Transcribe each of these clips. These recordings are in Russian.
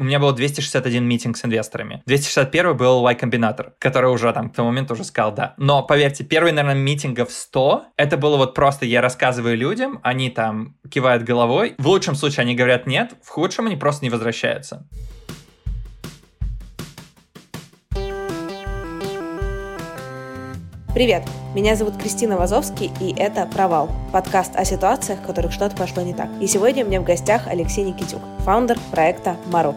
у меня было 261 митинг с инвесторами. 261 был Y Combinator, который уже там к тому моменту уже сказал да. Но поверьте, первый, наверное, митингов 100, это было вот просто я рассказываю людям, они там кивают головой. В лучшем случае они говорят нет, в худшем они просто не возвращаются. Привет! Меня зовут Кристина Вазовский, и это «Провал» — подкаст о ситуациях, в которых что-то пошло не так. И сегодня у меня в гостях Алексей Никитюк, фаундер проекта «Мару».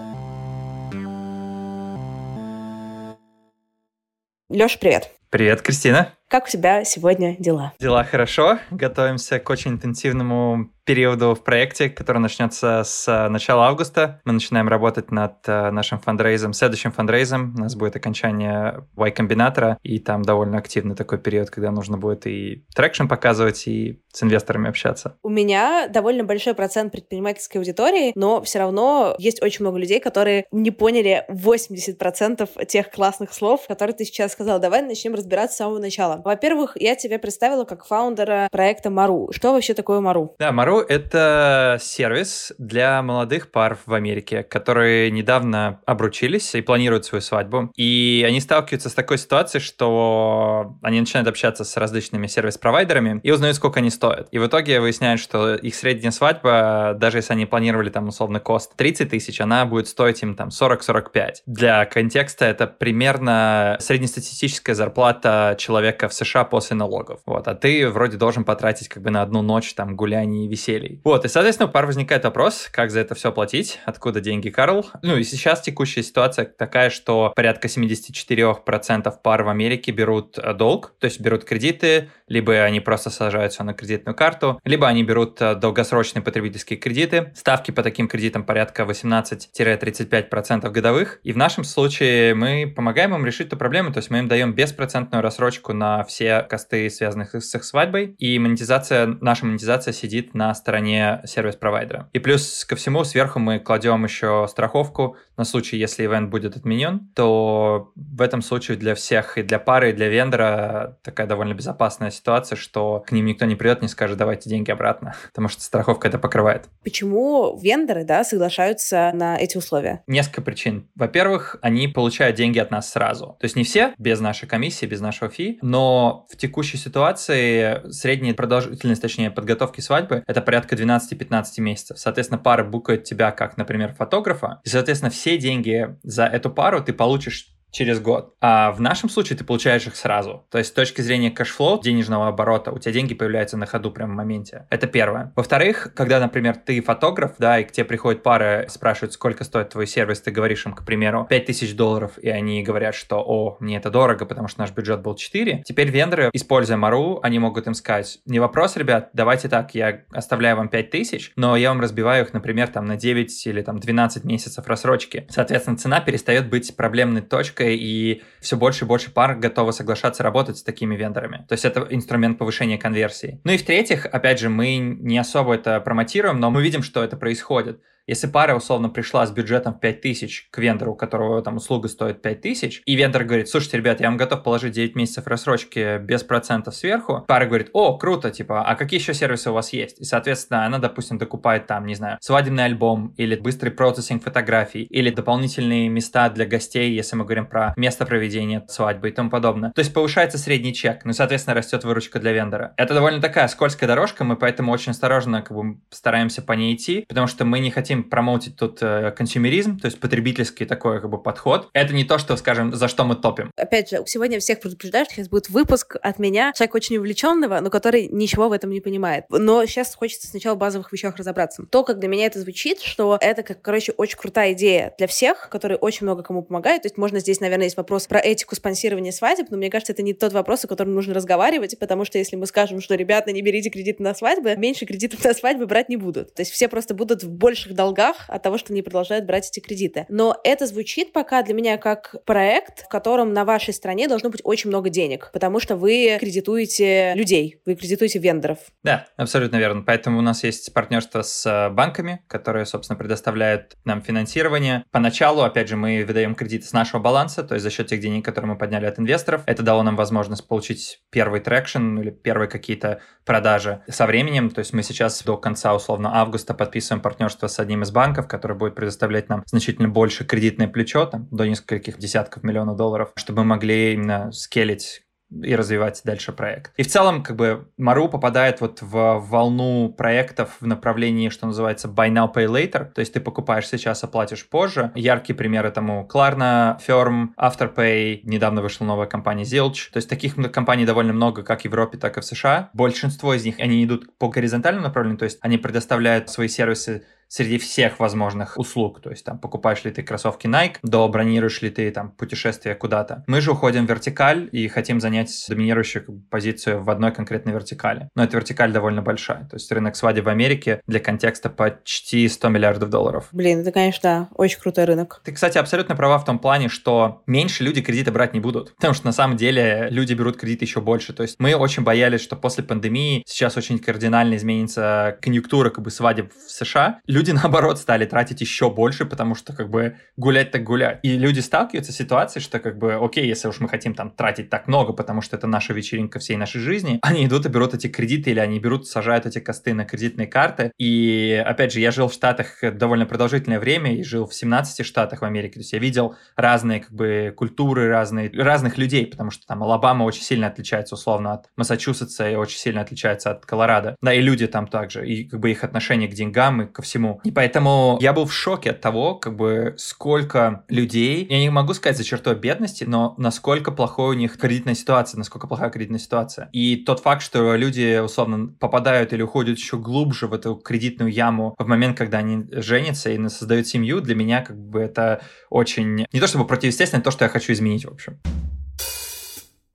Леша, привет! Привет, Кристина! Как у тебя сегодня дела? Дела хорошо. Готовимся к очень интенсивному периоду в проекте, который начнется с э, начала августа. Мы начинаем работать над э, нашим fundraise ом, следующим fundraise ом. У нас будет окончание Y Combinator а, и там довольно активный такой период, когда нужно будет и traction показывать, и с инвесторами общаться. У меня довольно большой процент предпринимательской аудитории, но все равно есть очень много людей, которые не поняли 80% тех классных слов, которые ты сейчас сказал. Давай начнем разбираться с самого начала. Во-первых, я тебя представила как фаундера проекта Maroo. Что вообще такое Мару? Да, Мару — это сервис для молодых пар в Америке, которые недавно обручились и планируют свою свадьбу. И они сталкиваются с такой ситуацией, что они начинают общаться с различными сервис-провайдерами и узнают, сколько они стоят. И в итоге выясняют, что их средняя свадьба, даже если они планировали там условно кост 30 тысяч, она будет стоить им там 40-45. Для контекста это примерно среднестатистическая зарплата человека в США после налогов. Вот, а ты вроде должен потратить как бы на одну ночь там гуляний и веселий. Вот, и, соответственно, пар возникает вопрос, как за это все платить, откуда деньги, Карл. Ну и сейчас текущая ситуация такая, что порядка 74% пар в Америке берут э, долг, то есть берут кредиты, либо они просто сажаются на кредитную карту, либо они берут э, долгосрочные потребительские кредиты. Ставки по таким кредитам порядка 18-35% годовых. И в нашем случае мы помогаем им решить эту проблему, то есть мы им даем беспроцентную рассрочку на все косты, связанных с их свадьбой, и монетизация, наша монетизация сидит на стороне сервис-провайдера. И плюс ко всему сверху мы кладем еще страховку на случай, если ивент будет отменен, то в этом случае для всех, и для пары, и для вендора такая довольно безопасная ситуация, что к ним никто не придет, не скажет, давайте деньги обратно, потому что страховка это покрывает. Почему вендоры, да, соглашаются на эти условия? Несколько причин. Во-первых, они получают деньги от нас сразу. То есть не все, без нашей комиссии, без нашего fee, но в текущей ситуации средняя продолжительность, точнее, подготовки свадьбы это порядка 12-15 месяцев. Соответственно, пара букает тебя как, например, фотографа, и, соответственно, все деньги за эту пару ты получишь через год. А в нашем случае ты получаешь их сразу. То есть с точки зрения cash flow, денежного оборота, у тебя деньги появляются на ходу прямо в моменте. Это первое. Во-вторых, когда, например, ты фотограф, да, и к тебе приходят пары, спрашивают, сколько стоит твой сервис, ты говоришь им, к примеру, 5000 долларов, и они говорят, что, о, мне это дорого, потому что наш бюджет был 4. Теперь вендоры, используя Maroo, они могут им сказать, не вопрос, ребят, давайте так, я оставляю вам 5000, но я вам разбиваю их, например, там на 9 или там 12 месяцев рассрочки. Соответственно, цена перестает быть проблемной точкой рынка, и все больше и больше пар готовы соглашаться работать с такими вендорами. То есть это инструмент повышения конверсии. Ну и в-третьих, опять же, мы не особо это промотируем, но мы видим, что это происходит. Если пара условно пришла с бюджетом в 5000 к вендору, у которого там услуга стоит 5000, и вендор говорит, слушайте, ребят, я вам готов положить 9 месяцев рассрочки без процентов сверху, пара говорит, о, круто, типа, а какие еще сервисы у вас есть? И, соответственно, она, допустим, докупает там, не знаю, свадебный альбом, или быстрый процессинг фотографий, или дополнительные места для гостей, если мы говорим про место проведения свадьбы и тому подобное. То есть повышается средний чек, ну и, соответственно, растет выручка для вендора. Это довольно такая скользкая дорожка, мы поэтому очень осторожно как бы стараемся по ней идти, потому что мы не хотим хотим промоутить тут э, консюмеризм, то есть потребительский такой как бы подход. Это не то, что, скажем, за что мы топим. Опять же, сегодня всех предупреждаю, что сейчас будет выпуск от меня, человека очень увлеченного, но который ничего в этом не понимает. Но сейчас хочется сначала в базовых вещах разобраться. То, как для меня это звучит, что это, как, короче, очень крутая идея для всех, которые очень много кому помогают. То есть можно здесь, наверное, есть вопрос про этику спонсирования свадеб, но мне кажется, это не тот вопрос, о котором нужно разговаривать, потому что если мы скажем, что, ребята, не берите кредиты на свадьбы, меньше кредитов на свадьбы брать не будут. То есть все просто будут в больших долгах от того, что они продолжают брать эти кредиты. Но это звучит пока для меня как проект, в котором на вашей стороне должно быть очень много денег, потому что вы кредитуете людей, вы кредитуете вендоров. Да, абсолютно верно. Поэтому у нас есть партнерство с э, банками, которые, собственно, предоставляют нам финансирование. Поначалу, опять же, мы выдаем кредиты с нашего баланса, то есть за счет тех денег, которые мы подняли от инвесторов. Это дало нам возможность получить первый traction или первые какие-то продажи со временем. То есть мы сейчас до конца, условно, августа подписываем партнерство с одним одним из банков, который будет предоставлять нам значительно больше кредитное плечо, там, до нескольких десятков миллионов долларов, чтобы мы могли именно scale ить и развивать дальше проект. И в целом, как бы, Мару попадает вот в волну проектов в направлении, что называется buy now, pay later, то есть ты покупаешь сейчас, оплатишь позже. Яркий пример этому Klarna, Firm, Afterpay, недавно вышла новая компания Zilch, то есть таких компаний довольно много как в Европе, так и в США. Большинство из них, они идут по горизонтальному направлению, то есть они предоставляют свои сервисы среди всех возможных услуг. То есть там покупаешь ли ты кроссовки Nike, до бронируешь ли ты там путешествие куда-то. Мы же уходим в вертикаль и хотим занять доминирующую позицию в одной конкретной вертикали. Но эта вертикаль довольно большая. То есть рынок свадеб в Америке для контекста почти 100 миллиардов долларов. Блин, это, конечно, очень крутой рынок. Ты, кстати, абсолютно права в том плане, что меньше люди кредиты брать не будут. Потому что на самом деле люди берут кредиты еще больше. То есть мы очень боялись, что после пандемии сейчас очень кардинально изменится конъюнктура как бы свадеб в США. Люди люди, наоборот, стали тратить еще больше, потому что, как бы, гулять так гулять. И люди сталкиваются с ситуацией, что, как бы, окей, если уж мы хотим там тратить так много, потому что это наша вечеринка всей нашей жизни, они идут и берут эти кредиты, или они берут, сажают эти косты на кредитные карты. И, опять же, я жил в Штатах довольно продолжительное время и жил в 17 штатах в Америке. То есть я видел разные, как бы, культуры, разные, разных людей, потому что там Алабама очень сильно отличается, условно, от Массачусетса и очень сильно отличается от Колорадо. Да, и люди там также, и, как бы, их отношение к деньгам и ко всему и поэтому я был в шоке от того, как бы сколько людей, я не могу сказать за чертой бедности, но насколько плохой у них кредитная ситуация, насколько плохая кредитная ситуация. И тот факт, что люди, условно, попадают или уходят еще глубже в эту кредитную яму в момент, когда они женятся и создают семью, для меня как бы это очень... Не то чтобы противоестественно, то, что я хочу изменить, в общем.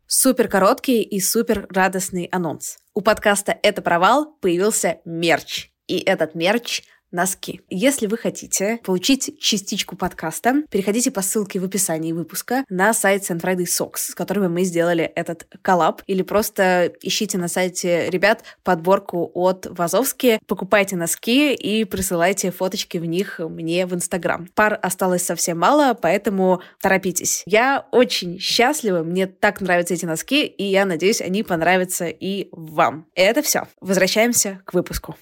Супер короткий и супер радостный анонс. У подкаста «Это провал» появился мерч. И этот мерч носки. Если вы хотите получить частичку подкаста, переходите по ссылке в описании выпуска на сайт St. Friday Socks, с которыми мы сделали этот коллаб, или просто ищите на сайте ребят подборку от Вазовски, покупайте носки и присылайте фоточки в них мне в Инстаграм. Пар осталось совсем мало, поэтому торопитесь. Я очень счастлива, мне так нравятся эти носки, и я надеюсь, они понравятся и вам. Это все. Возвращаемся к выпуску.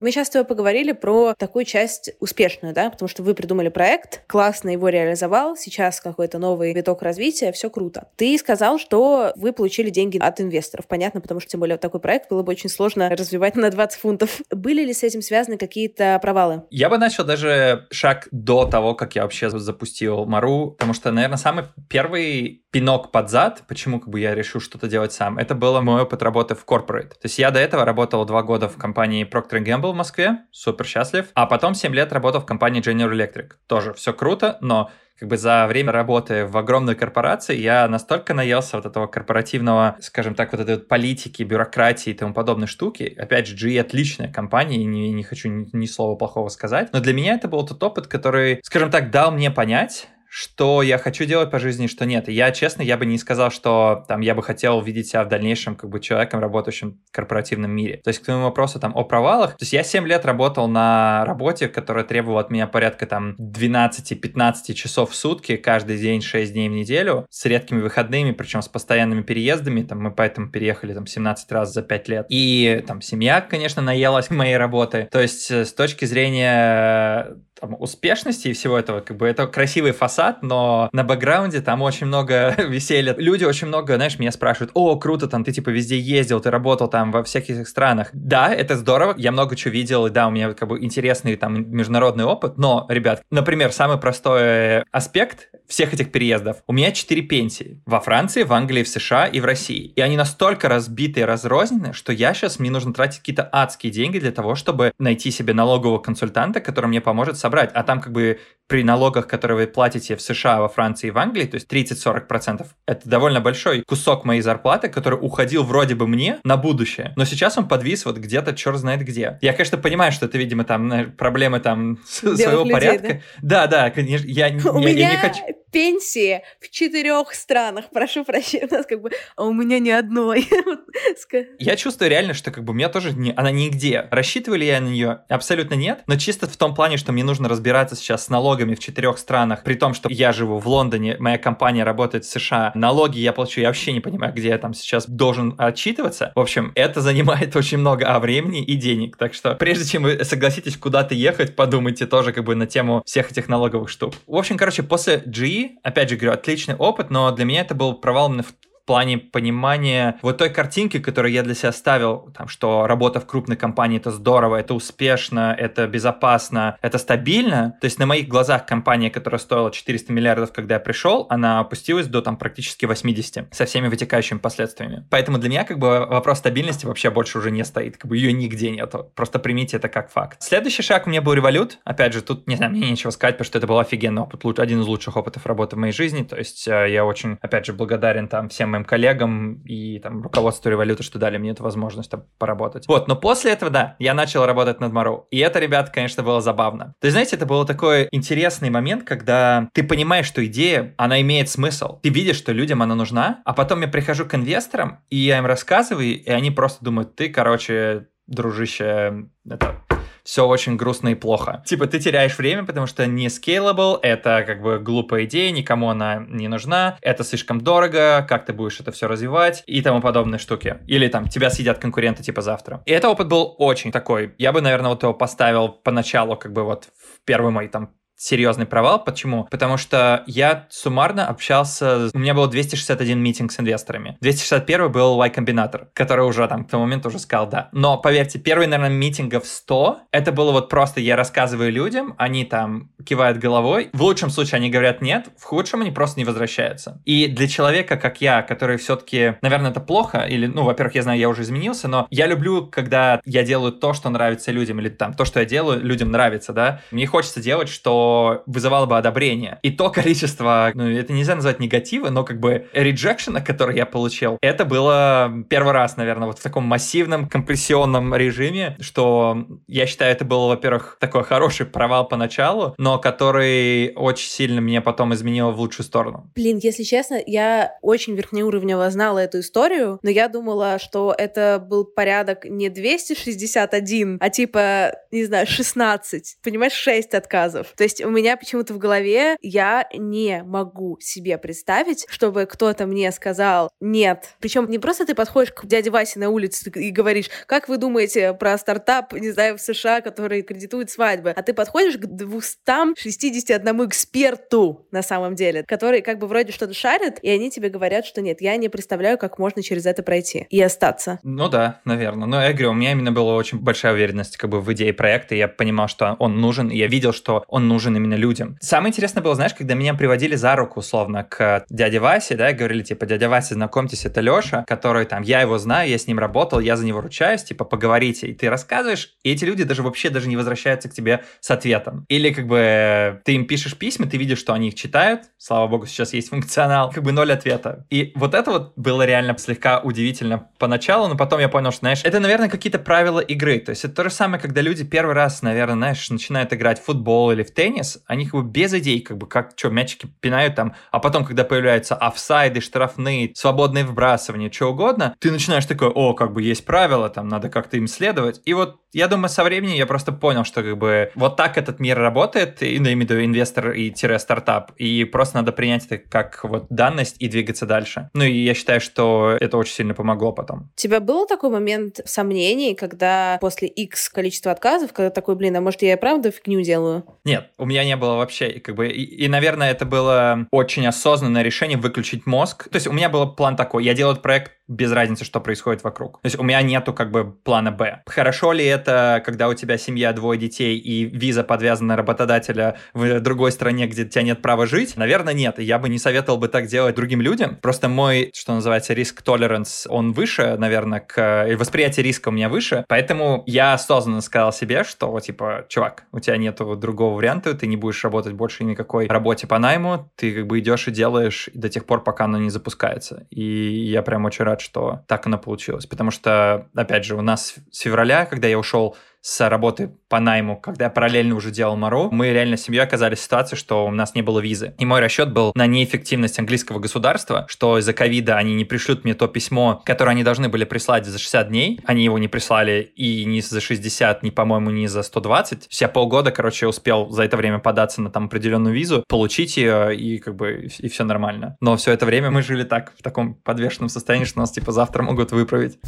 Мы сейчас с тобой поговорили про такую часть успешную, да, потому что вы придумали проект, классно его реализовал, сейчас какой-то новый виток развития, все круто. Ты сказал, что вы получили деньги от инвесторов, понятно, потому что, тем более, такой проект было бы очень сложно развивать на 20 фунтов. Были ли с этим связаны какие-то провалы? Я бы начал даже шаг до того, как я вообще запустил Мару, потому что, наверное, самый первый пинок под зад, почему как бы я решил что-то делать сам, это было мой опыт работы в corporate. То есть я до этого работал два года в компании Procter Gamble, в Москве, супер счастлив. А потом 7 лет работал в компании General Electric. Тоже все круто, но как бы за время работы в огромной корпорации я настолько наелся вот этого корпоративного, скажем так, вот этой вот политики, бюрократии и тому подобной штуки. Опять же, GE отличная компания, и не, не хочу ни, ни слова плохого сказать. Но для меня это был тот опыт, который, скажем так, дал мне понять, что я хочу делать по жизни, что нет. Я, честно, я бы не сказал, что там я бы хотел видеть себя в дальнейшем как бы человеком, работающим в корпоративном мире. То есть к твоему вопросу там о провалах. То есть я 7 лет работал на работе, которая требовала от меня порядка там 12-15 часов в сутки, каждый день 6 дней в неделю, с редкими выходными, причем с постоянными переездами. Там мы поэтому переехали там 17 раз за 5 лет. И там семья, конечно, наелась моей работы. То есть э, с точки зрения там, успешности и всего этого, как бы это красивый фасад, но на бэкграунде там очень много веселья. Люди очень много, знаешь, меня спрашивают, о, круто, там ты типа везде ездил, ты работал там во всяких странах. Да, это здорово, я много чего видел, и да, у меня как бы интересный там международный опыт, но, ребят, например, самый простой аспект всех этих переездов. У меня четыре пенсии. Во Франции, в Англии, в США и в России. И они настолько разбиты и разрознены, что я сейчас, мне нужно тратить какие-то адские деньги для того, чтобы найти себе налогового консультанта, который мне поможет собрать. А там как бы при налогах, которые вы платите в США, во Франции и в Англии, то есть 30-40%, это довольно большой кусок моей зарплаты, который уходил вроде бы мне на будущее, но сейчас он подвис вот где-то черт знает где. Я, конечно, понимаю, что это, видимо, там проблемы там Белых своего людей, порядка. Да, да, да конечно, я, я, У я, меня я не хочу пенсии в четырех странах. Прошу прощения, у нас как бы, а у меня ни одной. Я чувствую реально, что как бы у меня тоже не, она нигде. Рассчитывали я на нее? Абсолютно нет. Но чисто в том плане, что мне нужно разбираться сейчас с налогами налогами в четырех странах, при том, что я живу в Лондоне, моя компания работает в США, налоги я получу, я вообще не понимаю, где я там сейчас должен отчитываться. В общем, это занимает очень много а, времени и денег. Так что прежде чем вы согласитесь куда-то ехать, подумайте тоже как бы на тему всех этих налоговых штук. В общем, короче, после GE, опять же говорю, отличный опыт, но для меня это был провал именно в плане понимания вот той картинки, которую я для себя ставил, там, что работа в крупной компании это здорово, это успешно, это безопасно, это стабильно. То есть на моих глазах компания, которая стоила 400 миллиардов, когда я пришел, она опустилась до там практически 80 со всеми вытекающими последствиями. Поэтому для меня как бы вопрос стабильности вообще больше уже не стоит, как бы ее нигде нету. Просто примите это как факт. Следующий шаг у меня был револют. Опять же, тут, не знаю, мне нечего сказать, потому что это был офигенный опыт, один из лучших опытов работы в моей жизни. То есть э, я очень, опять же, благодарен там всем моим моим коллегам и там руководству революта, что дали мне эту возможность там, поработать. Вот, но после этого, да, я начал работать над Мару. И это, ребят, конечно, было забавно. То есть, знаете, это был такой интересный момент, когда ты понимаешь, что идея, она имеет смысл. Ты видишь, что людям она нужна, а потом я прихожу к инвесторам, и я им рассказываю, и они просто думают, ты, короче, дружище, это все очень грустно и плохо. Типа ты теряешь время, потому что не scalable, это как бы глупая идея, никому она не нужна, это слишком дорого, как ты будешь это все развивать и тому подобные штуки. Или там тебя съедят конкуренты типа завтра. И этот опыт был очень такой, я бы, наверное, вот его поставил поначалу как бы вот в первый мой там серьезный провал. Почему? Потому что я суммарно общался... У меня было 261 митинг с инвесторами. 261 был Y Combinator, который уже там к тому моменту уже сказал да. Но поверьте, первый, наверное, митингов 100, это было вот просто я рассказываю людям, они там кивают головой. В лучшем случае они говорят нет, в худшем они просто не возвращаются. И для человека, как я, который все-таки, наверное, это плохо, или, ну, во-первых, я знаю, я уже изменился, но я люблю, когда я делаю то, что нравится людям, или там то, что я делаю, людям нравится, да. Мне хочется делать, что вызывало бы одобрение. И то количество, ну, это нельзя назвать негатива, но как бы реджекшена, который я получил, это было первый раз, наверное, вот в таком массивном компрессионном режиме, что я считаю, это был, во-первых, такой хороший провал поначалу, но который очень сильно меня потом изменил в лучшую сторону. Блин, если честно, я очень верхнеуровнево знала эту историю, но я думала, что это был порядок не 261, а типа, не знаю, 16. Понимаешь, 6 отказов. То есть есть у меня почему-то в голове я не могу себе представить, чтобы кто-то мне сказал «нет». Причем не просто ты подходишь к дяде Васе на улице и говоришь «как вы думаете про стартап, не знаю, в США, который кредитует свадьбы?» А ты подходишь к 261 эксперту на самом деле, который как бы вроде что-то шарит, и они тебе говорят, что нет, я не представляю, как можно через это пройти и остаться. Ну да, наверное. Но я говорю, у меня именно была очень большая уверенность как бы в идее проекта, я понимал, что он нужен, и я видел, что он нужен нужен именно людям. Самое интересное было, знаешь, когда меня приводили за руку, условно, к дяде Васе, да, и говорили, типа, дядя Вася, знакомьтесь, это Леша, который там, я его знаю, я с ним работал, я за него ручаюсь, типа, поговорите. И ты рассказываешь, и эти люди даже вообще даже не возвращаются к тебе с ответом. Или как бы ты им пишешь письма, ты видишь, что они их читают, слава богу, сейчас есть функционал, как бы ноль ответа. И вот это вот было реально слегка удивительно поначалу, но потом я понял, что, знаешь, это, наверное, какие-то правила игры. То есть это то же самое, когда люди первый раз, наверное, знаешь, начинают играть в футбол или в теннис, теннис, они как бы без идей, как бы как что, мячики пинают там, а потом, когда появляются офсайды, штрафные, свободные вбрасывания, что угодно, ты начинаешь такой, о, как бы есть правила, там надо как-то им следовать. И вот я думаю, со временем я просто понял, что как бы вот так этот мир работает, и, ну, имею в виду инвестор и тире-стартап, и просто надо принять это как вот данность и двигаться дальше. Ну и я считаю, что это очень сильно помогло потом. У тебя был такой момент сомнений, когда после X количества отказов, когда такой, блин, а может я и правда фигню делаю? Нет, у меня не было вообще, как бы, и, и, наверное, это было очень осознанное решение выключить мозг. То есть у меня был план такой, я делаю этот проект без разницы, что происходит вокруг. То есть у меня нету как бы плана Б. Хорошо ли это, когда у тебя семья, двое детей и виза подвязана на работодателя в другой стране, где у тебя нет права жить? Наверное, нет. Я бы не советовал бы так делать другим людям. Просто мой, что называется, риск толеранс, он выше, наверное, к... Восприятие риска у меня выше. Поэтому я осознанно сказал себе, что, типа, чувак, у тебя нету другого варианта, ты не будешь работать больше никакой работе по найму, ты как бы идешь и делаешь до тех пор, пока оно не запускается. И я прям очень рад, что так оно получилось. Потому что, опять же, у нас с февраля, когда я ушел с работы по найму, когда я параллельно уже делал Мару, мы реально с семьей оказались в ситуации, что у нас не было визы. И мой расчет был на неэффективность английского государства, что из-за ковида они не пришлют мне то письмо, которое они должны были прислать за 60 дней. Они его не прислали и ни за 60, ни, по-моему, ни за 120. Я полгода, короче, успел за это время податься на там определенную визу, получить ее и как бы и все нормально. Но все это время мы жили так, в таком подвешенном состоянии, что нас типа завтра могут выправить.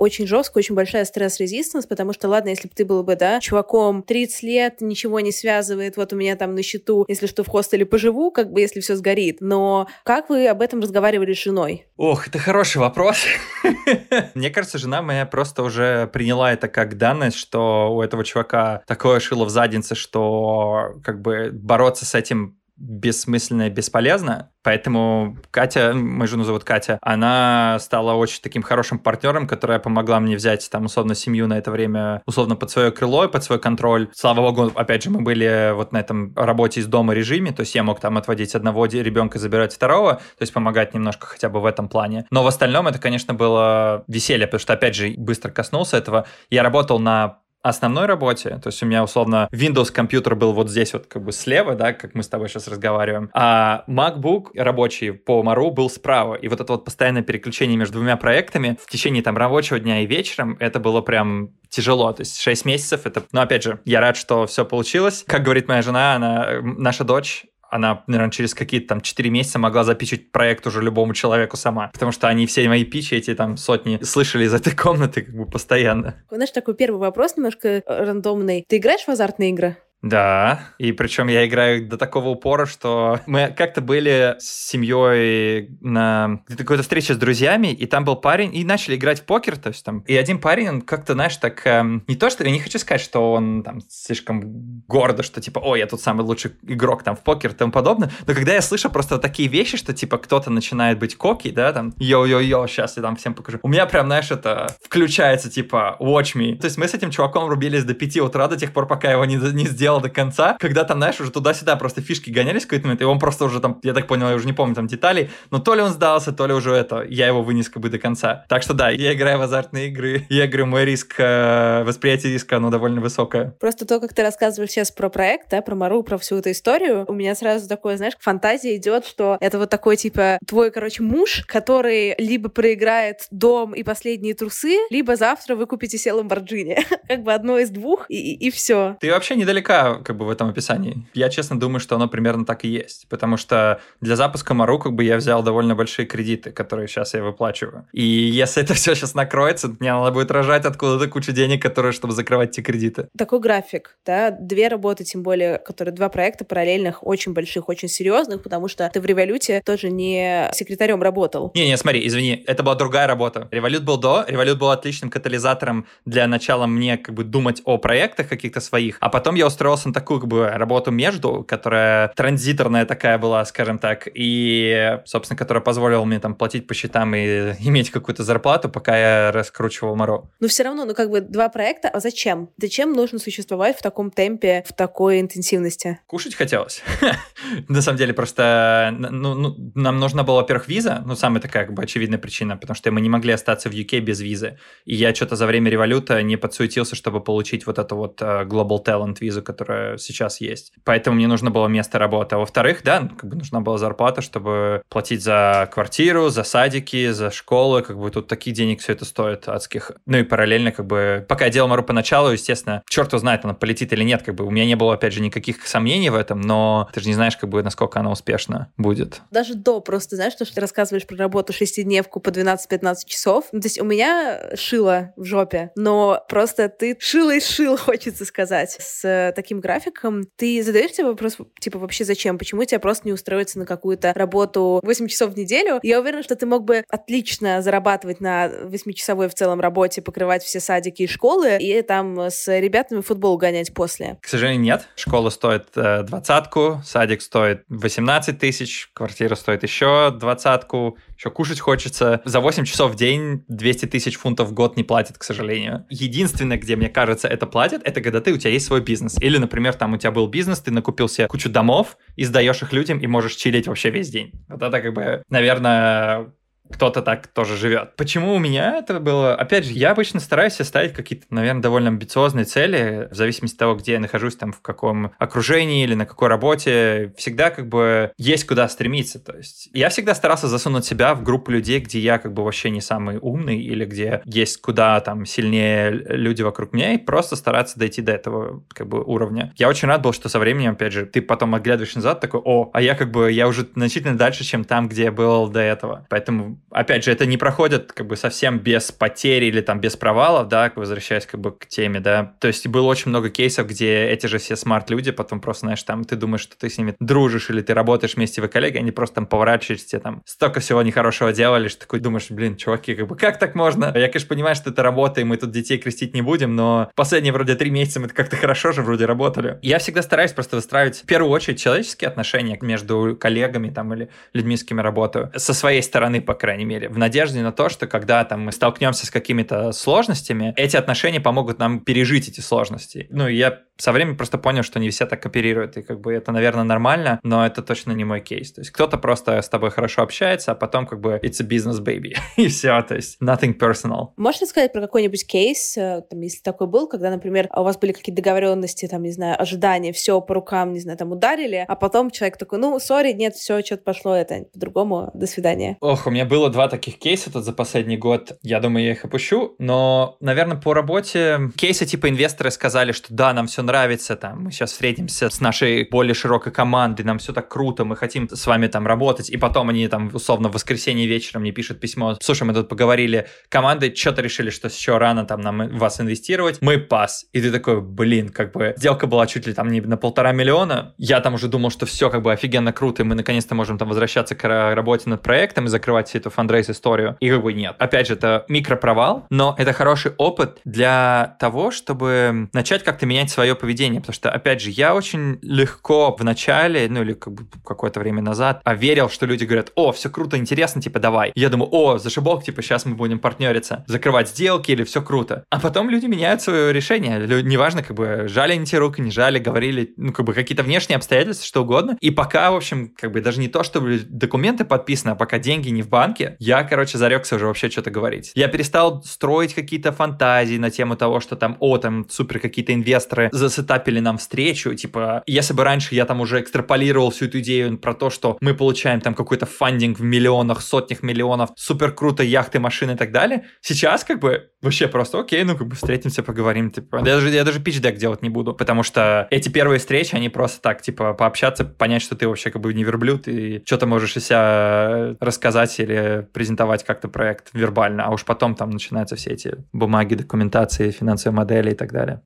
Очень жестко, очень большая стресс-резистанс, потому что, ладно, если бы ты был бы, да, чуваком 30 лет, ничего не связывает, вот у меня там на счету, если что, в хостеле поживу, как бы, если все сгорит. Но как вы об этом разговаривали с женой? Ох, это хороший вопрос. Мне кажется, жена моя просто уже приняла это как данность, что у этого чувака такое шило в заднице, что как бы бороться с этим бессмысленно и бесполезно. Поэтому Катя, мою жену зовут Катя, она стала очень таким хорошим партнером, которая помогла мне взять там условно семью на это время условно под свое крыло и под свой контроль. Слава богу, опять же, мы были вот на этом работе из дома режиме, то есть я мог там отводить одного ребенка, забирать второго, то есть помогать немножко хотя бы в этом плане. Но в остальном это, конечно, было веселье, потому что, опять же, быстро коснулся этого. Я работал на основной работе, то есть у меня условно Windows компьютер был вот здесь вот как бы слева, да, как мы с тобой сейчас разговариваем, а MacBook рабочий по Мару был справа, и вот это вот постоянное переключение между двумя проектами в течение там рабочего дня и вечером, это было прям тяжело, то есть 6 месяцев это, но опять же, я рад, что все получилось. Как говорит моя жена, она, наша дочь, она, наверное, через какие-то там 4 месяца могла запичить проект уже любому человеку сама. Потому что они все мои пичи, эти там сотни, слышали из этой комнаты как бы постоянно. Знаешь, такой первый вопрос немножко э, рандомный. Ты играешь в азартные игры? Да, и причем я играю до такого упора, что мы как-то были с семьей на какой-то встрече с друзьями, и там был парень, и начали играть в покер, то есть там, и один парень, он как-то, знаешь, так, эм, не то, что, я не хочу сказать, что он там слишком гордо, что типа, о, я тут самый лучший игрок там в покер и тому подобное, но когда я слышу просто такие вещи, что типа кто-то начинает быть коки, да, там, йо-йо-йо, сейчас я там всем покажу, у меня прям, знаешь, это включается, типа, watch me, то есть мы с этим чуваком рубились до 5 утра, до тех пор, пока его не, не сделал доделал до конца, когда там, знаешь, уже туда-сюда просто фишки гонялись в какой-то момент, и он просто уже там, я так понял, я уже не помню там деталей, но то ли он сдался, то ли уже это, я его вынес как бы до конца. Так что да, я играю в азартные игры, я говорю, мой риск, э, восприятие риска, оно довольно высокое. Просто то, как ты рассказываешь сейчас про проект, да, про Мару, про всю эту историю, у меня сразу такое, знаешь, фантазия идет, что это вот такой, типа, твой, короче, муж, который либо проиграет дом и последние трусы, либо завтра вы купите себе Ламборджини. как бы одно из двух, и, и все. Ты вообще недалека как бы в этом описании. Я честно думаю, что оно примерно так и есть, потому что для запуска Мару как бы я взял довольно большие кредиты, которые сейчас я выплачиваю. И если это все сейчас накроется, мне надо будет рожать откуда-то кучу денег, которые, чтобы закрывать эти кредиты. Такой график, да, две работы, тем более, которые два проекта параллельных, очень больших, очень серьезных, потому что ты в Революте тоже не секретарем работал. Не-не, смотри, извини, это была другая работа. Револют был до, Револют был отличным катализатором для начала мне как бы думать о проектах каких-то своих, а потом я устроил устроился на такую как бы работу между, которая транзиторная такая была, скажем так, и, собственно, которая позволила мне там платить по счетам и иметь какую-то зарплату, пока я раскручивал Моро. Но все равно, ну как бы два проекта, а зачем? Зачем нужно существовать в таком темпе, в такой интенсивности? Кушать хотелось. На самом деле просто ну, ну, нам нужна была, во-первых, виза, ну самая такая как бы очевидная причина, потому что мы не могли остаться в UK без визы. И я что-то за время революта не подсуетился, чтобы получить вот эту вот uh, Global Talent визу, которая сейчас есть. Поэтому мне нужно было место работы. А во-вторых, да, как бы нужна была зарплата, чтобы платить за квартиру, за садики, за школы. Как бы тут таких денег все это стоит адских. Ну и параллельно, как бы, пока я делал Мару поначалу, естественно, черт знает, она полетит или нет. Как бы у меня не было, опять же, никаких сомнений в этом, но ты же не знаешь, как бы, насколько она успешно будет. Даже до просто, знаешь, то, что ты рассказываешь про работу шестидневку по 12-15 часов. Ну, то есть у меня шило в жопе, но просто ты шило и шил, хочется сказать, с таким графиком, ты задаешь себе вопрос, типа, вообще зачем? Почему тебе просто не устроиться на какую-то работу 8 часов в неделю? Я уверена, что ты мог бы отлично зарабатывать на 8-часовой в целом работе, покрывать все садики и школы, и там с ребятами футбол гонять после. К сожалению, нет. Школа стоит э, двадцатку, садик стоит 18 тысяч, квартира стоит еще двадцатку, еще кушать хочется. За 8 часов в день 200 тысяч фунтов в год не платят, к сожалению. Единственное, где, мне кажется, это платят, это когда ты, у тебя есть свой бизнес. Или, например, там у тебя был бизнес, ты накупил себе кучу домов и сдаешь их людям и можешь чилить вообще весь день. Вот это как бы, наверное, кто-то так тоже живет. Почему у меня это было? Опять же, я обычно стараюсь себе ставить какие-то, наверное, довольно амбициозные цели, в зависимости от того, где я нахожусь, там, в каком окружении или на какой работе. Всегда как бы есть куда стремиться. То есть я всегда старался засунуть себя в группу людей, где я как бы вообще не самый умный или где есть куда там сильнее люди вокруг меня и просто стараться дойти до этого как бы уровня. Я очень рад был, что со временем, опять же, ты потом оглядываешь назад такой, о, а я как бы, я уже значительно дальше, чем там, где я был до этого. Поэтому опять же, это не проходит как бы совсем без потери или там без провалов, да, возвращаясь как бы к теме, да. То есть было очень много кейсов, где эти же все смарт-люди потом просто, знаешь, там ты думаешь, что ты с ними дружишь или ты работаешь вместе, вы коллеги, они просто там поворачиваются, тебе там столько всего нехорошего делали, что такой думаешь, блин, чуваки, как бы как так можно? Я, конечно, понимаю, что это работа, и мы тут детей крестить не будем, но последние вроде три месяца мы как-то хорошо же вроде работали. Я всегда стараюсь просто выстраивать в первую очередь человеческие отношения между коллегами там или людьми, с кем я работаю, со своей стороны, по крайней крайней мере, в надежде на то, что когда там мы столкнемся с какими-то сложностями, эти отношения помогут нам пережить эти сложности. Ну, я со временем просто понял, что не все так оперируют, и как бы это, наверное, нормально, но это точно не мой кейс. То есть кто-то просто с тобой хорошо общается, а потом как бы it's a business baby, и все, то есть nothing personal. Можешь рассказать про какой-нибудь кейс, э, там, если такой был, когда, например, у вас были какие-то договоренности, там, не знаю, ожидания, все по рукам, не знаю, там, ударили, а потом человек такой, ну, сори, нет, все, что-то пошло, это по-другому, до свидания. Ох, у меня было два таких кейса тут за последний год, я думаю, я их опущу, но, наверное, по работе кейсы типа инвесторы сказали, что да, нам все нравится, там, мы сейчас встретимся с нашей более широкой командой, нам все так круто, мы хотим с вами там работать, и потом они там условно в воскресенье вечером мне пишут письмо, слушай, мы тут поговорили, команды что-то решили, что еще рано там нам вас инвестировать, мы пас, и ты такой, блин, как бы сделка была чуть ли там не на полтора миллиона, я там уже думал, что все как бы офигенно круто, и мы наконец-то можем там возвращаться к работе над проектом и закрывать всю эту фандрейз историю, и как бы нет. Опять же, это микропровал, но это хороший опыт для того, чтобы начать как-то менять свое поведение. Потому что, опять же, я очень легко в начале, ну или как бы какое-то время назад, а верил, что люди говорят, о, все круто, интересно, типа, давай. я думаю, о, зашибок, типа, сейчас мы будем партнериться, закрывать сделки или все круто. А потом люди меняют свое решение. Неважно, как бы, жали они те руки, не жали, говорили, ну, как бы, какие-то внешние обстоятельства, что угодно. И пока, в общем, как бы, даже не то, чтобы документы подписаны, а пока деньги не в банке, я, короче, зарекся уже вообще что-то говорить. Я перестал строить какие-то фантазии на тему того, что там, о, там супер какие-то инвесторы засетапили нам встречу, типа, если бы раньше я там уже экстраполировал всю эту идею про то, что мы получаем там какой-то фандинг в миллионах, сотнях миллионов, супер круто, яхты, машины и так далее, сейчас как бы вообще просто, окей, ну как бы встретимся, поговорим, типа, я даже, я даже пич-дек делать не буду, потому что эти первые встречи, они просто так, типа, пообщаться, понять, что ты вообще как бы не верблюд, и что-то можешь из себя рассказать или презентовать как-то проект вербально, а уж потом там начинаются все эти бумаги, документации, финансовые модели и так далее.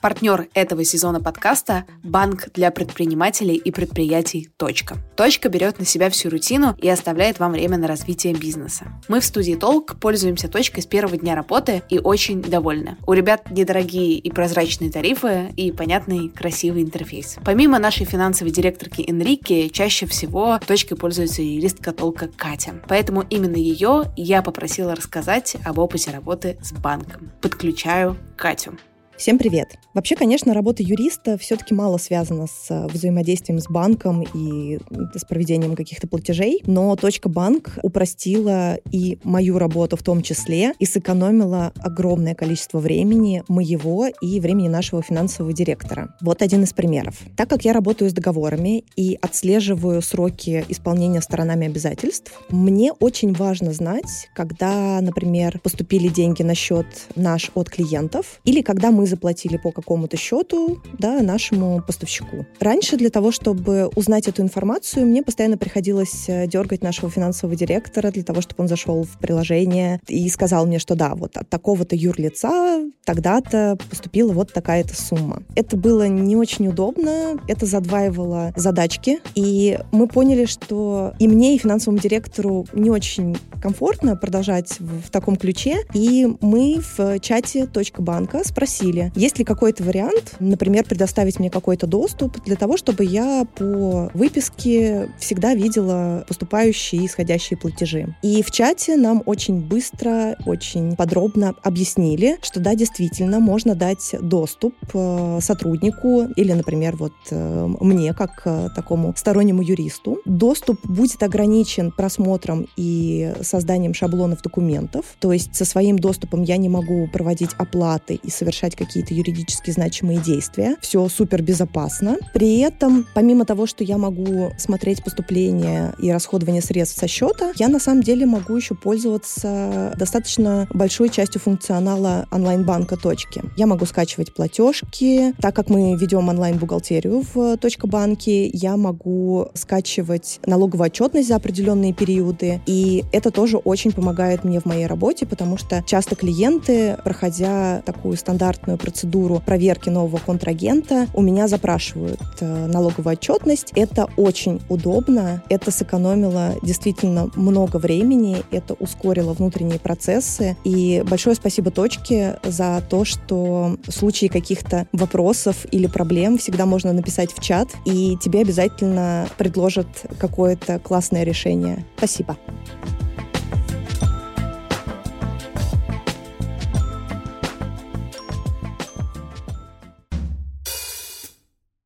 Партнер этого сезона подкаста – банк для предпринимателей и предприятий «Точка». «Точка» берет на себя всю рутину и оставляет вам время на развитие бизнеса. Мы в студии «Толк» пользуемся «Точкой» с первого дня работы и очень довольны. У ребят недорогие и прозрачные тарифы и понятный красивый интерфейс. Помимо нашей финансовой директорки Энрике, чаще всего «Точкой» пользуется юристка «Толка» Катя. Поэтому именно ее я попросила рассказать об опыте работы с банком. Подключаю Катю. Всем привет! Вообще, конечно, работа юриста все-таки мало связана с э, взаимодействием с банком и с проведением каких-то платежей, но точка банк упростила и мою работу в том числе, и сэкономила огромное количество времени моего и времени нашего финансового директора. Вот один из примеров. Так как я работаю с договорами и отслеживаю сроки исполнения сторонами обязательств, мне очень важно знать, когда, например, поступили деньги на счет наш от клиентов, или когда мы заплатили по какому-то счету да, нашему поставщику. Раньше для того, чтобы узнать эту информацию, мне постоянно приходилось э, дергать нашего финансового директора для того, чтобы он зашел в приложение и сказал мне, что да, вот от такого-то юрлица тогда-то поступила вот такая-то сумма. Это было не очень удобно, это задваивало задачки, и мы поняли, что и мне, и финансовому директору не очень комфортно продолжать в, в таком ключе, и мы в чате «Точка банка» спросили, спросили, есть ли какой-то вариант, например, предоставить мне какой-то доступ для того, чтобы я по выписке всегда видела поступающие и исходящие платежи. И в чате нам очень быстро, очень подробно объяснили, что да, действительно, можно дать доступ э, сотруднику или, например, вот э, мне, как э, такому стороннему юристу. Доступ будет ограничен просмотром и созданием шаблонов документов, то есть со своим доступом я не могу проводить оплаты и совершать какие-то юридически значимые действия. Все супер безопасно. При этом, помимо того, что я могу смотреть поступления и расходование средств со счета, я на самом деле могу еще пользоваться достаточно большой частью функционала онлайн-банка точки. Я могу скачивать платежки. Так как мы ведем онлайн-бухгалтерию в точка банке, я могу скачивать налоговую отчетность за определенные периоды. И это тоже очень помогает мне в моей работе, потому что часто клиенты, проходя такую стандартную процедуру проверки нового контрагента, у меня запрашивают э, налоговую отчетность. Это очень удобно, это сэкономило действительно много времени, это ускорило внутренние процессы. И большое спасибо точке за то, что в случае каких-то вопросов или проблем всегда можно написать в чат, и тебе обязательно предложат какое-то классное решение. Спасибо.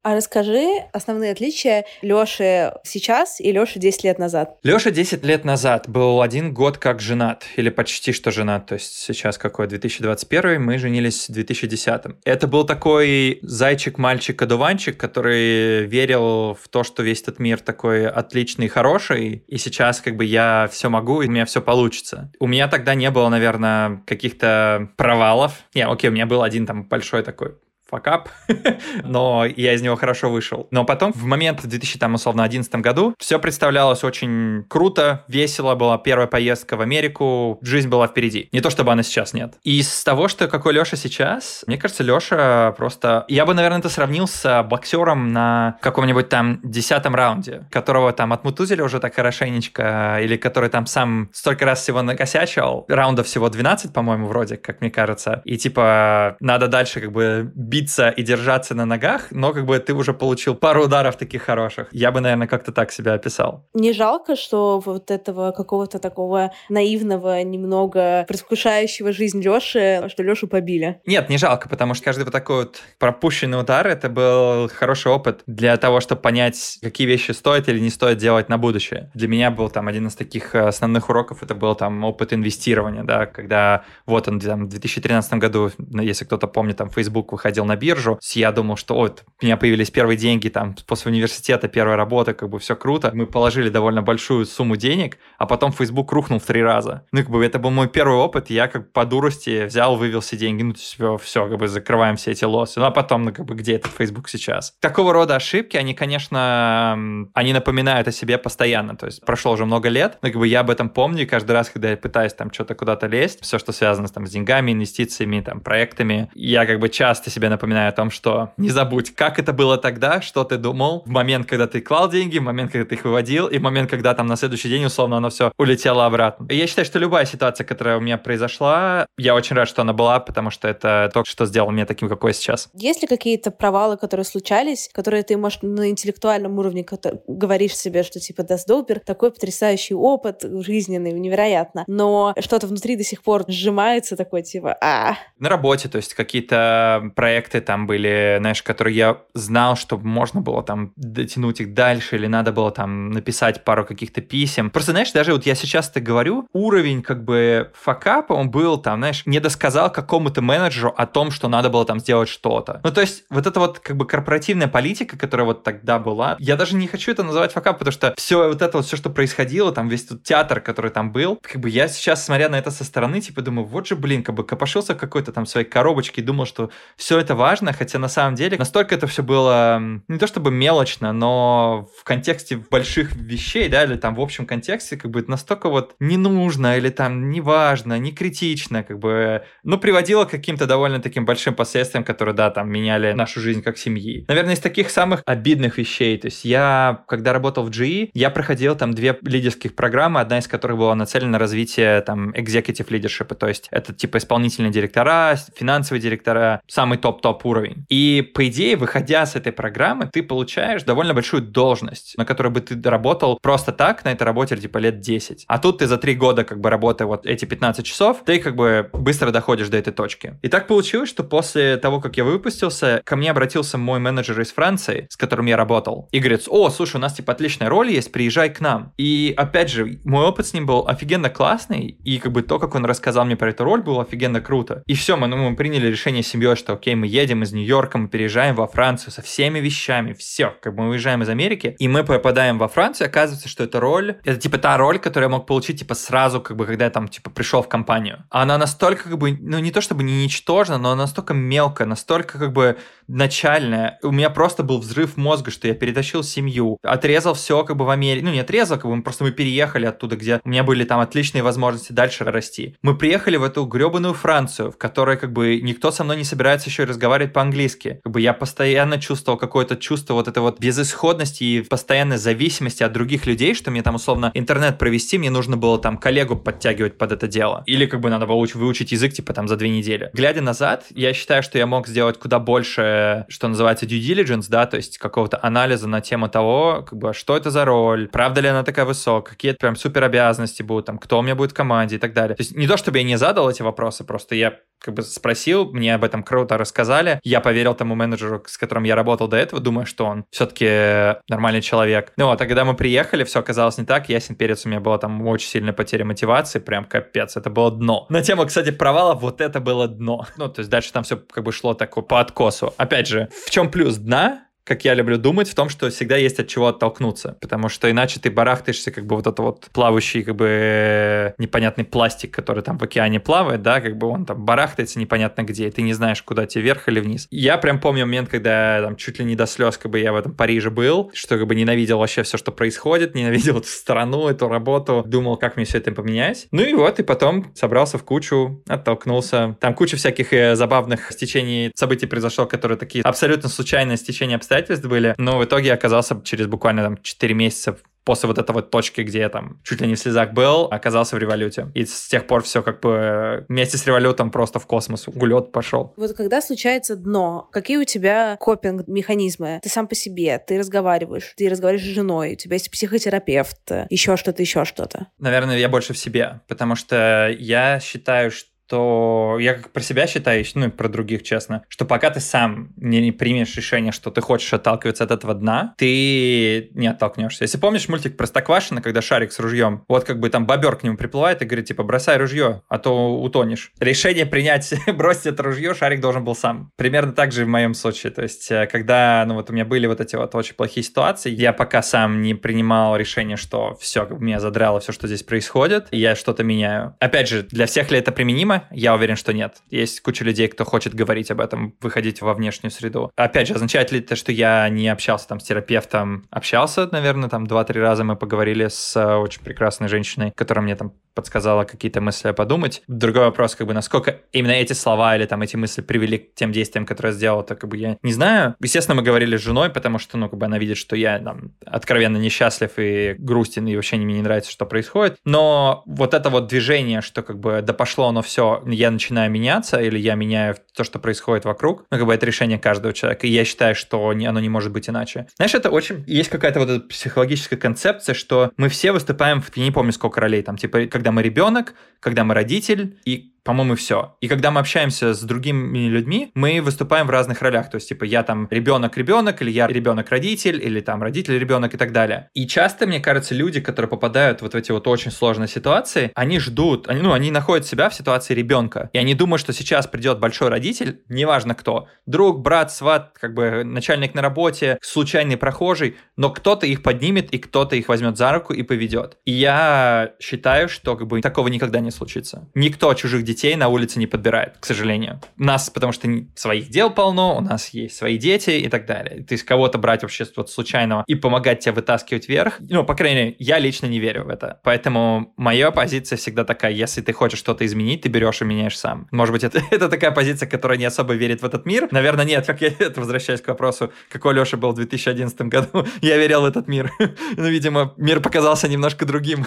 А расскажи основные отличия Лёши сейчас и Лёши 10 лет назад. Лёша 10 лет назад был один год как женат, или почти что женат, то есть сейчас какой, 2021, мы женились в 2010. Это был такой зайчик-мальчик-одуванчик, который верил в то, что весь этот мир такой отличный и хороший, и сейчас как бы я все могу, и у меня все получится. У меня тогда не было, наверное, каких-то провалов. Не, окей, у меня был один там большой такой факап, но я из него хорошо вышел. Но потом, в момент в 2011 году, все представлялось очень круто, весело, была первая поездка в Америку, жизнь была впереди. Не то, чтобы она сейчас нет. И из того, что какой Леша сейчас, мне кажется, Леша просто... Я бы, наверное, это сравнил с боксером на каком-нибудь там десятом раунде, которого там отмутузили уже так хорошенечко, или который там сам столько раз всего накосячил. Раундов всего 12, по-моему, вроде, как мне кажется. И типа надо дальше как бы бить биться и держаться на ногах, но как бы ты уже получил пару ударов таких хороших. Я бы, наверное, как-то так себя описал. Не жалко, что вот этого какого-то такого наивного, немного предвкушающего жизнь Лёши, что Лёшу побили? Нет, не жалко, потому что каждый вот такой вот пропущенный удар, это был хороший опыт для того, чтобы понять, какие вещи стоит или не стоит делать на будущее. Для меня был там один из таких э, основных уроков, это был там опыт инвестирования, да, когда вот он там в 2013 году, если кто-то помнит, там Facebook выходил на на биржу, я думал, что вот, у меня появились первые деньги там после университета, первая работа, как бы все круто. Мы положили довольно большую сумму денег, а потом Facebook рухнул в три раза. Ну, как бы это был мой первый опыт, я как по дурости взял, вывел все деньги, ну, все, все, как бы закрываем все эти лосы. Ну, а потом, ну, как бы, где этот Facebook сейчас? Такого рода ошибки, они, конечно, они напоминают о себе постоянно, то есть прошло уже много лет, но как бы я об этом помню, и каждый раз, когда я пытаюсь там что-то куда-то лезть, все, что связано там, с деньгами, инвестициями, там, проектами, я как бы часто себе напоминаю о том, что не забудь, как это было тогда, что ты думал в момент, когда ты клал деньги, в момент, когда ты их выводил, и в момент, когда там на следующий день, условно, оно все улетело обратно. И я считаю, что любая ситуация, которая у меня произошла, я очень рад, что она была, потому что это то, что сделало меня таким, какой я сейчас. Есть ли какие-то провалы, которые случались, которые ты, может, на интеллектуальном уровне говоришь себе, что типа да, супер, такой потрясающий опыт жизненный, невероятно, но что-то внутри до сих пор сжимается такой типа а На работе, то есть какие-то проекты проекты там были, знаешь, которые я знал, что можно было там дотянуть их дальше, или надо было там написать пару каких-то писем. Просто, знаешь, даже вот я сейчас это говорю, уровень как бы факапа, он был там, знаешь, не досказал какому-то менеджеру о том, что надо было там сделать что-то. Ну, то есть вот эта вот как бы корпоративная политика, которая вот тогда была, я даже не хочу это называть факап, потому что все вот это вот, все, что происходило, там весь тот театр, который там был, как бы я сейчас, смотря на это со стороны, типа думаю, вот же, блин, как бы копошился в какой-то там своей коробочке и думал, что все это это важно, хотя на самом деле настолько это все было не то чтобы мелочно, но в контексте больших вещей, да, или там в общем контексте, как бы настолько вот не нужно или там не важно, не критично, как бы, ну, приводило к каким-то довольно таким большим последствиям, которые, да, там меняли нашу жизнь как семьи. Наверное, из таких самых обидных вещей, то есть я, когда работал в GE, я проходил там две лидерских программы, одна из которых была нацелена на развитие там executive leadership, то есть это типа исполнительные директора, финансовые директора, самый топ-топ уровень. И по идее, выходя с этой программы, ты получаешь довольно большую должность, на которой бы ты работал просто так, на этой работе типа лет 10. А тут ты за три года как бы работая вот эти 15 часов, ты как бы быстро доходишь до этой точки. И так получилось, что после того, как я выпустился, ко мне обратился мой менеджер из Франции, с которым я работал, и говорит, о, слушай, у нас типа отличная роль есть, приезжай к нам. И опять же, мой опыт с ним был офигенно классный, и как бы то, как он рассказал мне про эту роль, было офигенно круто. И все, мы, ну, мы приняли решение с семьей, что окей, мы едем из Нью-Йорка, мы переезжаем во Францию со всеми вещами, все, как бы мы уезжаем из Америки, и мы попадаем во Францию, оказывается, что эта роль, это типа та роль, которую я мог получить типа сразу, как бы, когда я там типа пришел в компанию. Она настолько как бы, ну не то чтобы не ничтожна, но она настолько мелкая, настолько как бы начальная. У меня просто был взрыв мозга, что я перетащил семью, отрезал все как бы в Америке, ну не отрезал, как бы мы просто мы переехали оттуда, где у меня были там отличные возможности дальше расти. Мы приехали в эту гребаную Францию, в которой как бы никто со мной не собирается еще и разговаривать по-английски. Как бы я постоянно чувствовал какое-то чувство вот этой вот безысходности и постоянной зависимости от других людей, что мне там условно интернет провести, мне нужно было там коллегу подтягивать под это дело. Или как бы надо было выучить язык типа там за две недели. Глядя назад, я считаю, что я мог сделать куда больше, что называется due diligence, да, то есть какого-то анализа на тему того, как бы, что это за роль, правда ли она такая высокая, какие прям супер обязанности будут, там, кто у меня будет в команде и так далее. То есть не то, чтобы я не задал эти вопросы, просто я как бы спросил, мне об этом круто рассказали. Я поверил тому менеджеру, с которым я работал до этого, думая, что он все-таки нормальный человек. Ну вот, а когда мы приехали, все оказалось не так. Ясен перец, у меня была там очень сильная потеря мотивации, прям капец, это было дно. На тему, кстати, провала, вот это было дно. Ну, то есть дальше там все как бы шло такое по откосу. Опять же, в чем плюс дна? Как я люблю думать, в том, что всегда есть от чего оттолкнуться, потому что иначе ты барахтаешься, как бы вот это вот плавающий, как бы непонятный пластик, который там в океане плавает, да, как бы он там барахтается непонятно где, и ты не знаешь, куда тебе вверх или вниз. Я прям помню момент, когда там чуть ли не до слез, как бы я в этом Париже был, что как бы ненавидел вообще все, что происходит, ненавидел эту страну, эту работу, думал, как мне все это поменять. Ну и вот, и потом собрался в кучу, оттолкнулся. Там куча всяких э, забавных стечений событий произошло, которые такие абсолютно случайные стечения обстоятельств, обстоятельств были, но в итоге оказался через буквально там 4 месяца после вот этой вот точки, где я там чуть ли не в слезах был, оказался в революте. И с тех пор все как бы вместе с револютом просто в космос улет пошел. Вот когда случается дно, какие у тебя копинг-механизмы? Ты сам по себе, ты разговариваешь, ты разговариваешь с женой, у тебя есть психотерапевт, еще что-то, еще что-то. Наверное, я больше в себе, потому что я считаю, что что я как про себя считаю, ну и про других, честно, что пока ты сам не примешь решение, что ты хочешь отталкиваться от этого дна, ты не оттолкнешься. Если помнишь мультик Простоквашино, когда шарик с ружьем, вот как бы там бобер к нему приплывает и говорит, типа, бросай ружье, а то утонешь. Решение принять, бросить это ружье, шарик должен был сам. Примерно так же в моем случае. То есть, э, когда, ну вот у меня были вот эти вот очень плохие ситуации, я пока сам не принимал решение, что все, меня задрало все, что здесь происходит, и я что-то меняю. Опять же, для всех ли это применимо? Я уверен, что нет. Есть куча людей, кто хочет говорить об этом, выходить во внешнюю среду. Опять же, означает ли это, что я не общался там с терапевтом? Общался, наверное, там два-три раза мы поговорили с э, очень прекрасной женщиной, которая мне там подсказала какие-то мысли подумать. Другой вопрос, как бы, насколько именно эти слова или там эти мысли привели к тем действиям, которые я сделал, то как бы я не знаю. Естественно, мы говорили с женой, потому что, ну, как бы она видит, что я там откровенно несчастлив и грустен, и вообще мне не нравится, что происходит. Но вот это вот движение, что как бы да пошло оно все, я начинаю меняться, или я меняю то, что происходит вокруг, ну, как бы это решение каждого человека. И я считаю, что оно не может быть иначе. Знаешь, это очень... Есть какая-то вот эта психологическая концепция, что мы все выступаем, в... я не помню, сколько ролей, там, типа, когда мы ребенок, когда мы родитель, и по-моему, все. И когда мы общаемся с другими людьми, мы выступаем в разных ролях. То есть, типа, я там ребенок-ребенок, или я ребенок-родитель, или там родитель-ребенок и так далее. И часто, мне кажется, люди, которые попадают вот в эти вот очень сложные ситуации, они ждут, они, ну, они находят себя в ситуации ребенка. И они думают, что сейчас придет большой родитель, неважно кто, друг, брат, сват, как бы начальник на работе, случайный прохожий, но кто-то их поднимет, и кто-то их возьмет за руку и поведет. И я считаю, что как бы такого никогда не случится. Никто чужих детей детей на улице не подбирает, к сожалению. Нас, потому что своих дел полно, у нас есть свои дети и так далее. То есть кого-то брать вообще вот случайного и помогать тебе вытаскивать вверх, ну, по крайней мере, я лично не верю в это. Поэтому моя позиция всегда такая, если ты хочешь что-то изменить, ты берешь и меняешь сам. Может быть, это, это такая позиция, которая не особо верит в этот мир. Наверное, нет, как я это возвращаюсь к вопросу, какой Леша был в 2011 году. я верил в этот мир. ну, видимо, мир показался немножко другим.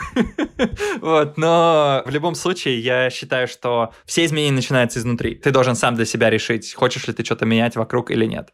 вот, но в любом случае, я считаю, что все изменения начинаются изнутри. Ты должен сам для себя решить, хочешь ли ты что-то менять вокруг или нет.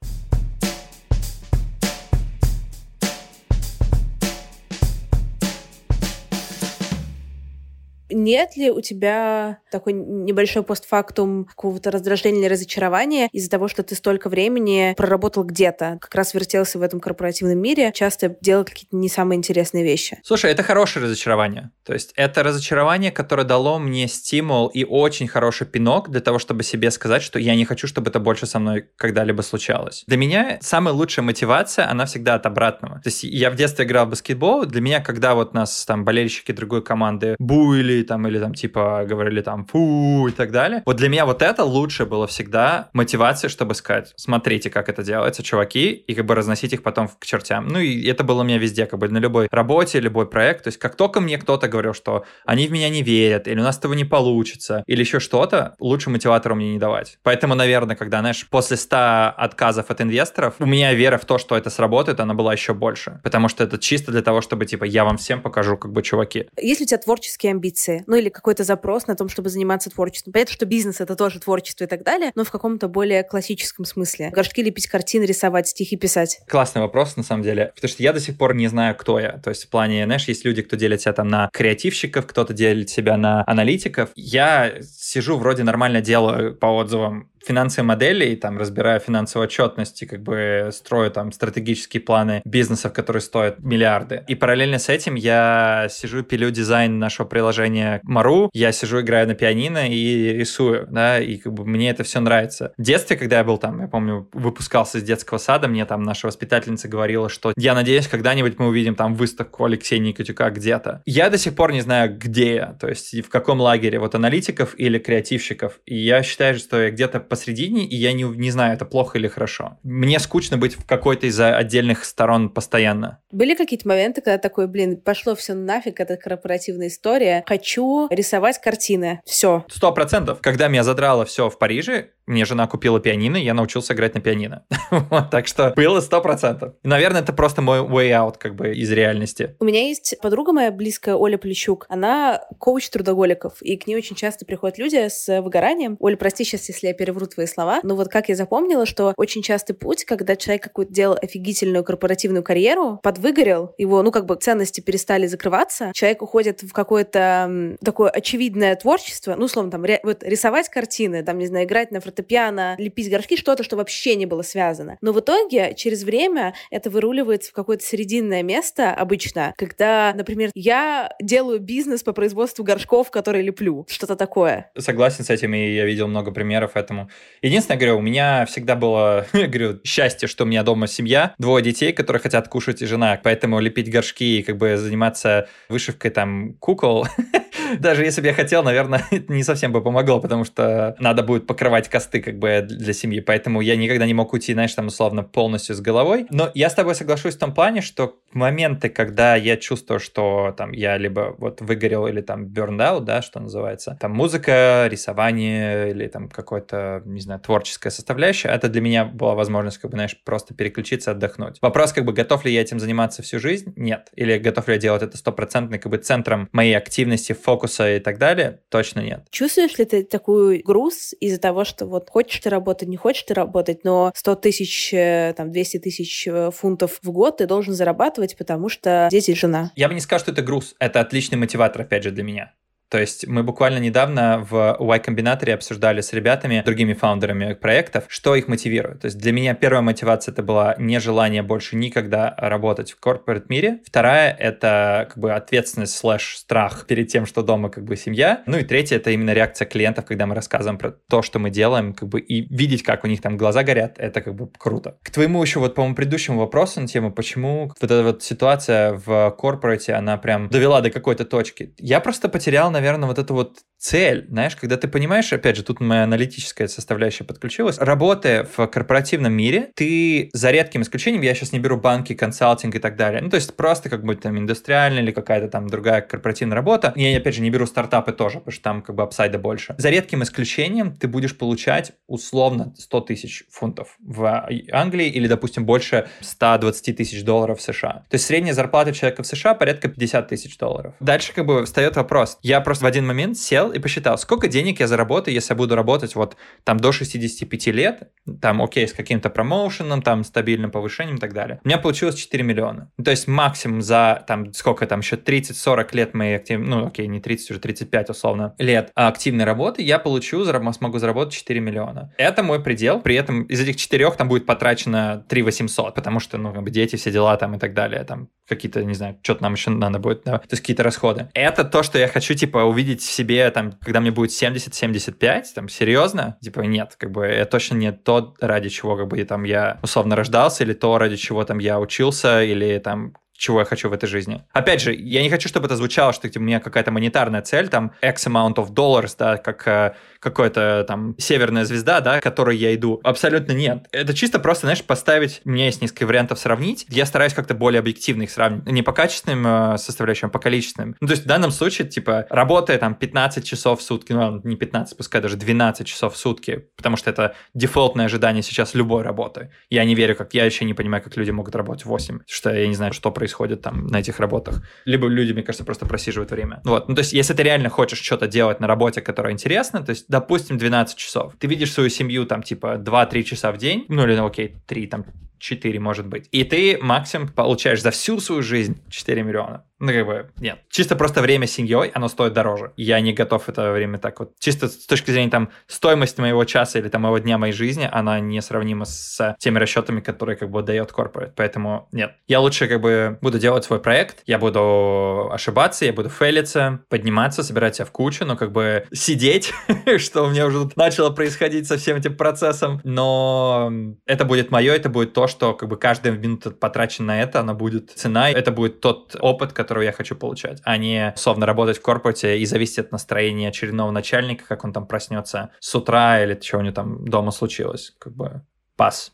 Нет ли у тебя такой небольшой постфактум какого-то раздражения или разочарования из-за того, что ты столько времени проработал где-то, как раз вертелся в этом корпоративном мире, часто делал какие-то не самые интересные вещи? Слушай, это хорошее разочарование. То есть это разочарование, которое дало мне стимул и очень хороший пинок для того, чтобы себе сказать, что я не хочу, чтобы это больше со мной когда-либо случалось. Для меня самая лучшая мотивация, она всегда от обратного. То есть я в детстве играл в баскетбол, для меня, когда вот нас там болельщики другой команды буили там или там типа говорили там фу и так далее. Вот для меня вот это лучше было всегда мотивация, чтобы сказать, смотрите, как это делается, чуваки, и как бы разносить их потом к чертям. Ну и это было у меня везде, как бы на любой работе, любой проект. То есть как только мне кто-то говорил, что они в меня не верят, или у нас этого не получится, или еще что-то, лучше мотиватору мне не давать. Поэтому, наверное, когда, знаешь, после 100 отказов от инвесторов, у меня вера в то, что это сработает, она была еще больше. Потому что это чисто для того, чтобы, типа, я вам всем покажу, как бы, чуваки. Есть у тебя творческие амбиции? Ну или какой-то запрос на том, чтобы заниматься творчеством. Понятно, что бизнес — это тоже творчество и так далее, но в каком-то более классическом смысле. Горшки лепить картины, рисовать, стихи писать. Классный вопрос, на самом деле. Потому что я до сих пор не знаю, кто я. То есть в плане, знаешь, есть люди, кто делит себя там на креативщиков, кто-то делит себя на аналитиков. Я сижу вроде нормально делаю по отзывам финансовые модели и там разбираю финансовую отчетность и как бы строю там стратегические планы бизнесов, которые стоят миллиарды. И параллельно с этим я сижу, пилю дизайн нашего приложения Мару, я сижу, играю на пианино и рисую, да, и как бы мне это все нравится. В детстве, когда я был там, я помню, выпускался из детского сада, мне там наша воспитательница говорила, что я надеюсь, когда-нибудь мы увидим там выставку Алексея Никитюка где-то. Я до сих пор не знаю, где я, то есть в каком лагере, вот аналитиков или креативщиков. И я считаю, что я где-то посредине, и я не, не знаю, это плохо или хорошо. Мне скучно быть в какой-то из отдельных сторон постоянно. Были какие-то моменты, когда такой, блин, пошло все нафиг, это корпоративная история, хочу рисовать картины, все. Сто процентов. Когда меня задрало все в Париже, мне жена купила пианино, и я научился играть на пианино. так что было сто процентов. Наверное, это просто мой way out как бы из реальности. У меня есть подруга моя близкая, Оля Плещук. Она коуч трудоголиков, и к ней очень часто приходят люди с выгоранием. Оля, прости сейчас, если я перевру твои слова, но вот как я запомнила, что очень частый путь, когда человек какую-то делал офигительную корпоративную карьеру, подвыгорел, его, ну, как бы ценности перестали закрываться, человек уходит в какое-то такое очевидное творчество, ну, условно, там, вот рисовать картины, там, не знаю, играть на фортепиано, фортепиано, лепить горшки, что-то, что вообще не было связано. Но в итоге через время это выруливается в какое-то срединное место обычно, когда, например, я делаю бизнес по производству горшков, которые леплю, что-то такое. Согласен с этим, и я видел много примеров этому. Единственное, говорю, у меня всегда было, говорю, счастье, что у меня дома семья, двое детей, которые хотят кушать, и жена, поэтому лепить горшки и как бы заниматься вышивкой там кукол, даже если бы я хотел, наверное, это не совсем бы помогло, потому что надо будет покрывать косты как бы для семьи, поэтому я никогда не мог уйти, знаешь, там условно полностью с головой. Но я с тобой соглашусь в том плане, что моменты, когда я чувствую, что там я либо вот выгорел или там burned out, да, что называется, там музыка, рисование или там какое-то, не знаю, творческая составляющая, это для меня была возможность, как бы, знаешь, просто переключиться, отдохнуть. Вопрос, как бы, готов ли я этим заниматься всю жизнь? Нет. Или готов ли я делать это стопроцентно, как бы, центром моей активности, фокуса и так далее? Точно нет. Чувствуешь ли ты такой груз из-за того, что вот хочешь ты работать, не хочешь ты работать, но 100 тысяч, э, там, 200 тысяч э, фунтов в год ты должен зарабатывать, потому что дети и жена. Я бы не сказал, что это груз. Это отличный мотиватор, опять же, для меня. То есть мы буквально недавно в Y-комбинаторе обсуждали с ребятами, другими фаундерами проектов, что их мотивирует. То есть для меня первая мотивация это была нежелание больше никогда работать в корпорат мире. Вторая это как бы ответственность слэш страх перед тем, что дома как бы семья. Ну и третья это именно реакция клиентов, когда мы рассказываем про то, что мы делаем, как бы и видеть, как у них там глаза горят, это как бы круто. К твоему еще вот, по-моему, предыдущему вопросу на тему, почему вот эта вот ситуация в корпорате, она прям довела до какой-то точки. Я просто потерял, наверное, вот эту вот цель, знаешь, когда ты понимаешь, опять же, тут моя аналитическая составляющая подключилась, работая в корпоративном мире, ты за редким исключением, я сейчас не беру банки, консалтинг и так далее, ну, то есть просто как бы там индустриальная или какая-то там другая корпоративная работа, я, опять же, не беру стартапы тоже, потому что там как бы апсайда больше. За редким исключением ты будешь получать условно 100 тысяч фунтов в Англии или, допустим, больше 120 тысяч долларов в США. То есть средняя зарплата человека в США порядка 50 тысяч долларов. Дальше как бы встает вопрос. Я просто в один момент сел и посчитал, сколько денег я заработаю, если я буду работать вот там до 65 лет, там, окей, с каким-то промоушеном, там, стабильным повышением и так далее. У меня получилось 4 миллиона. То есть максимум за, там, сколько там, еще 30-40 лет моей активной, ну, окей, не 30, уже 35 условно, лет активной работы, я получу, смогу заработать 4 миллиона. Это мой предел. При этом из этих четырех там будет потрачено 3 800, потому что, ну, как бы дети, все дела там и так далее, там какие-то, не знаю, что-то нам еще надо будет, да? то есть какие-то расходы. Это то, что я хочу, типа, увидеть в себе, там, когда мне будет 70-75, там, серьезно? Типа, нет, как бы, это точно не то, ради чего, как бы, там, я условно рождался, или то, ради чего, там, я учился, или, там, чего я хочу в этой жизни. Опять же, я не хочу, чтобы это звучало, что типа, у меня какая-то монетарная цель, там, X amount of dollars, да, как э, какая-то там северная звезда, да, к которой я иду. Абсолютно нет. Это чисто просто, знаешь, поставить... У меня есть несколько вариантов сравнить. Я стараюсь как-то более объективно их сравнить. Не по качественным э, составляющим, а по количественным. Ну, то есть в данном случае, типа, работая там 15 часов в сутки, ну, не 15, пускай даже 12 часов в сутки, потому что это дефолтное ожидание сейчас любой работы. Я не верю, как... Я еще не понимаю, как люди могут работать 8, что я не знаю, что происходит там на этих работах. Либо люди, мне кажется, просто просиживают время. Вот. Ну, то есть, если ты реально хочешь что-то делать на работе, которая интересна, то есть допустим, 12 часов. Ты видишь свою семью там типа 2-3 часа в день, ну или ну окей, 3, там 4 может быть. И ты максимум получаешь за всю свою жизнь 4 миллиона. Ну, как бы, нет. Чисто просто время с семьей, оно стоит дороже. Я не готов это время так вот. Чисто с точки зрения там стоимости моего часа или там моего дня моей жизни, она несравнима с теми расчетами, которые как бы дает корпорат. Поэтому нет. Я лучше как бы буду делать свой проект, я буду ошибаться, я буду фейлиться, подниматься, собирать себя в кучу, но как бы сидеть, что у меня уже начало происходить со всем этим процессом. Но это будет мое, это будет то, что как бы каждая минута потрачена на это, она будет цена, это будет тот опыт, который я хочу получать, а не, условно, работать в корпорате и зависеть от настроения очередного начальника, как он там проснется с утра или что у него там дома случилось. Как бы пас.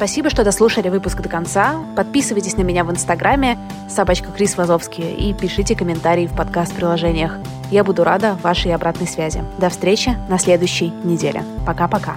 Спасибо, что дослушали выпуск до конца. Подписывайтесь на меня в Инстаграме собачка Крис Вазовский и пишите комментарии в подкаст-приложениях. Я буду рада вашей обратной связи. До встречи на следующей неделе. Пока-пока.